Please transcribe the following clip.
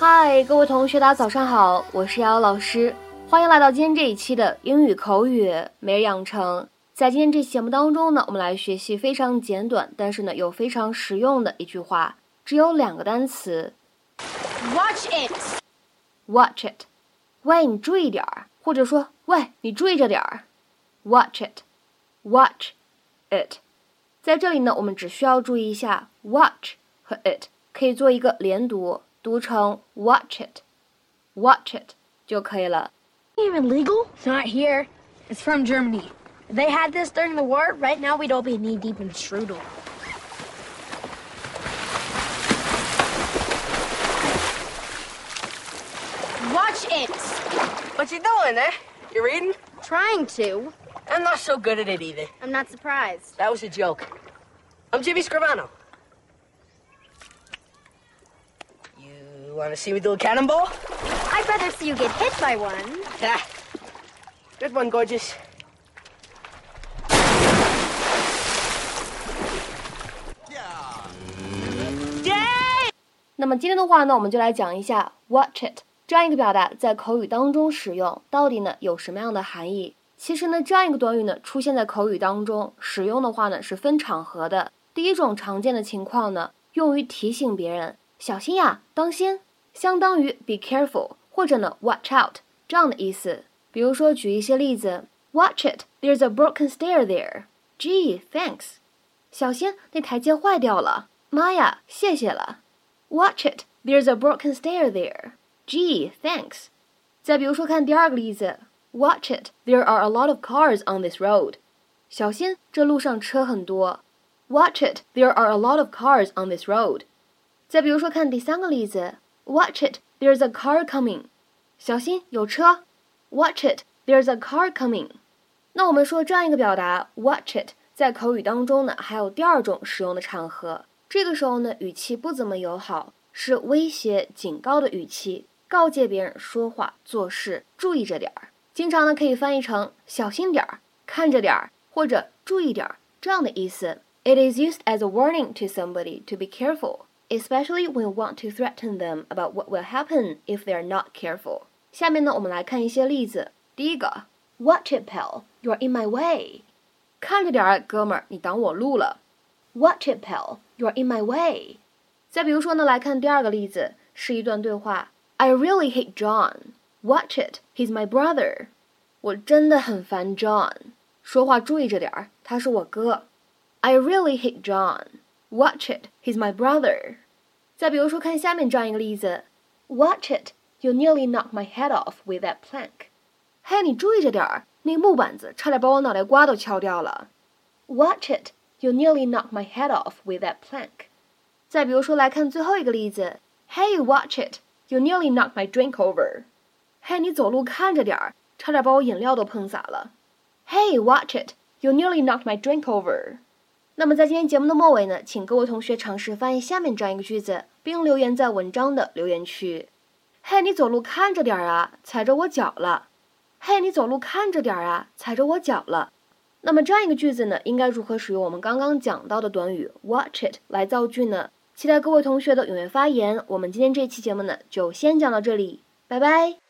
嗨，各位同学，大家早上好，我是瑶瑶老师，欢迎来到今天这一期的英语口语每日养成。在今天这期节目当中呢，我们来学习非常简短，但是呢又非常实用的一句话，只有两个单词。Watch it. Watch it. 喂，你注意点儿，或者说喂，你注意着点儿。Watch it. Watch it. 在这里呢，我们只需要注意一下 watch 和 it 可以做一个连读，读成 watch it，watch it 就可以了。 Even legal? It's not here. It's from Germany. If they had this during the war, right now we'd all be knee deep in strudel. Watch it. What you doing, eh? You reading? Trying to. I'm not so good at it either. I'm not surprised. That was a joke. I'm Jimmy Scrivano. Want to see me do a cannonball? I'd rather see you get hit by one. Yeah. Good one, gorgeous. Yeah. 那么今天的话呢，我们就来讲一下 watch it 这样一个表达在口语当中使用到底呢有什么样的含义。其实呢，这样一个短语呢出现在口语当中使用的话呢是分场合的。第一种常见的情况呢，用于提醒别人小心呀，当心，相当于 be careful 或者呢 watch out 这样的意思。比如说举一些例子，Watch it, there's a broken stair there. Gee, thanks. 小心，那台阶坏掉了。妈呀，谢谢了。Watch it, there's a broken stair there. Gee, thanks. 再比如说看第二个例子，Watch it, there are a lot of cars on this road. 小心，这路上车很多。Watch it, there are a lot of cars on this road. 再比如说看第三个例子，Watch it, there's a car coming. 小心，有车。Watch it, there's a car coming. 那我们说这样一个表达，watch it，在口语当中呢，还有第二种使用的场合。这个时候呢，语气不怎么友好，是威胁、警告的语气，告诫别人说话、做事注意着点儿。经常呢可以翻译成小心点儿、看着点儿或者注意点儿这样的意思。It is used as a warning to somebody to be careful, especially when you want to threaten them about what will happen if they are not careful. 下面呢，我们来看一些例子。第一个，Watch it, pal, you're in my way. 看着点儿，哥们儿，你挡我路了。Watch it, pal, you're in my way. 再比如说呢，来看第二个例子，是一段对话。I really hate John. Watch it, he's my brother. 我真的很烦 John，说话注意着点儿，他是我哥。I really hate John. Watch it, he's my brother. 再比如说，看下面这样一个例子：Watch it, you nearly knocked my head off with that plank. 嘿，你注意着点儿，那木板子差点把我脑袋瓜都敲掉了。Watch it, you nearly knocked my head off with that plank. 再比如说，来看最后一个例子：Hey, watch it, you nearly knocked my drink over. 嘿，你走路看着点儿，差点把我饮料都碰洒了。Hey, watch it, you nearly knocked my drink over. 那么在今天节目的末尾呢，请各位同学尝试翻译下面这样一个句子，并留言在文章的留言区。嘿，你走路看着点儿啊，踩着我脚了。嘿，你走路看着点儿啊，踩着我脚了。那么这样一个句子呢，应该如何使用我们刚刚讲到的短语 watch it 来造句呢？期待各位同学的踊跃发言。我们今天这期节目呢，就先讲到这里，拜拜。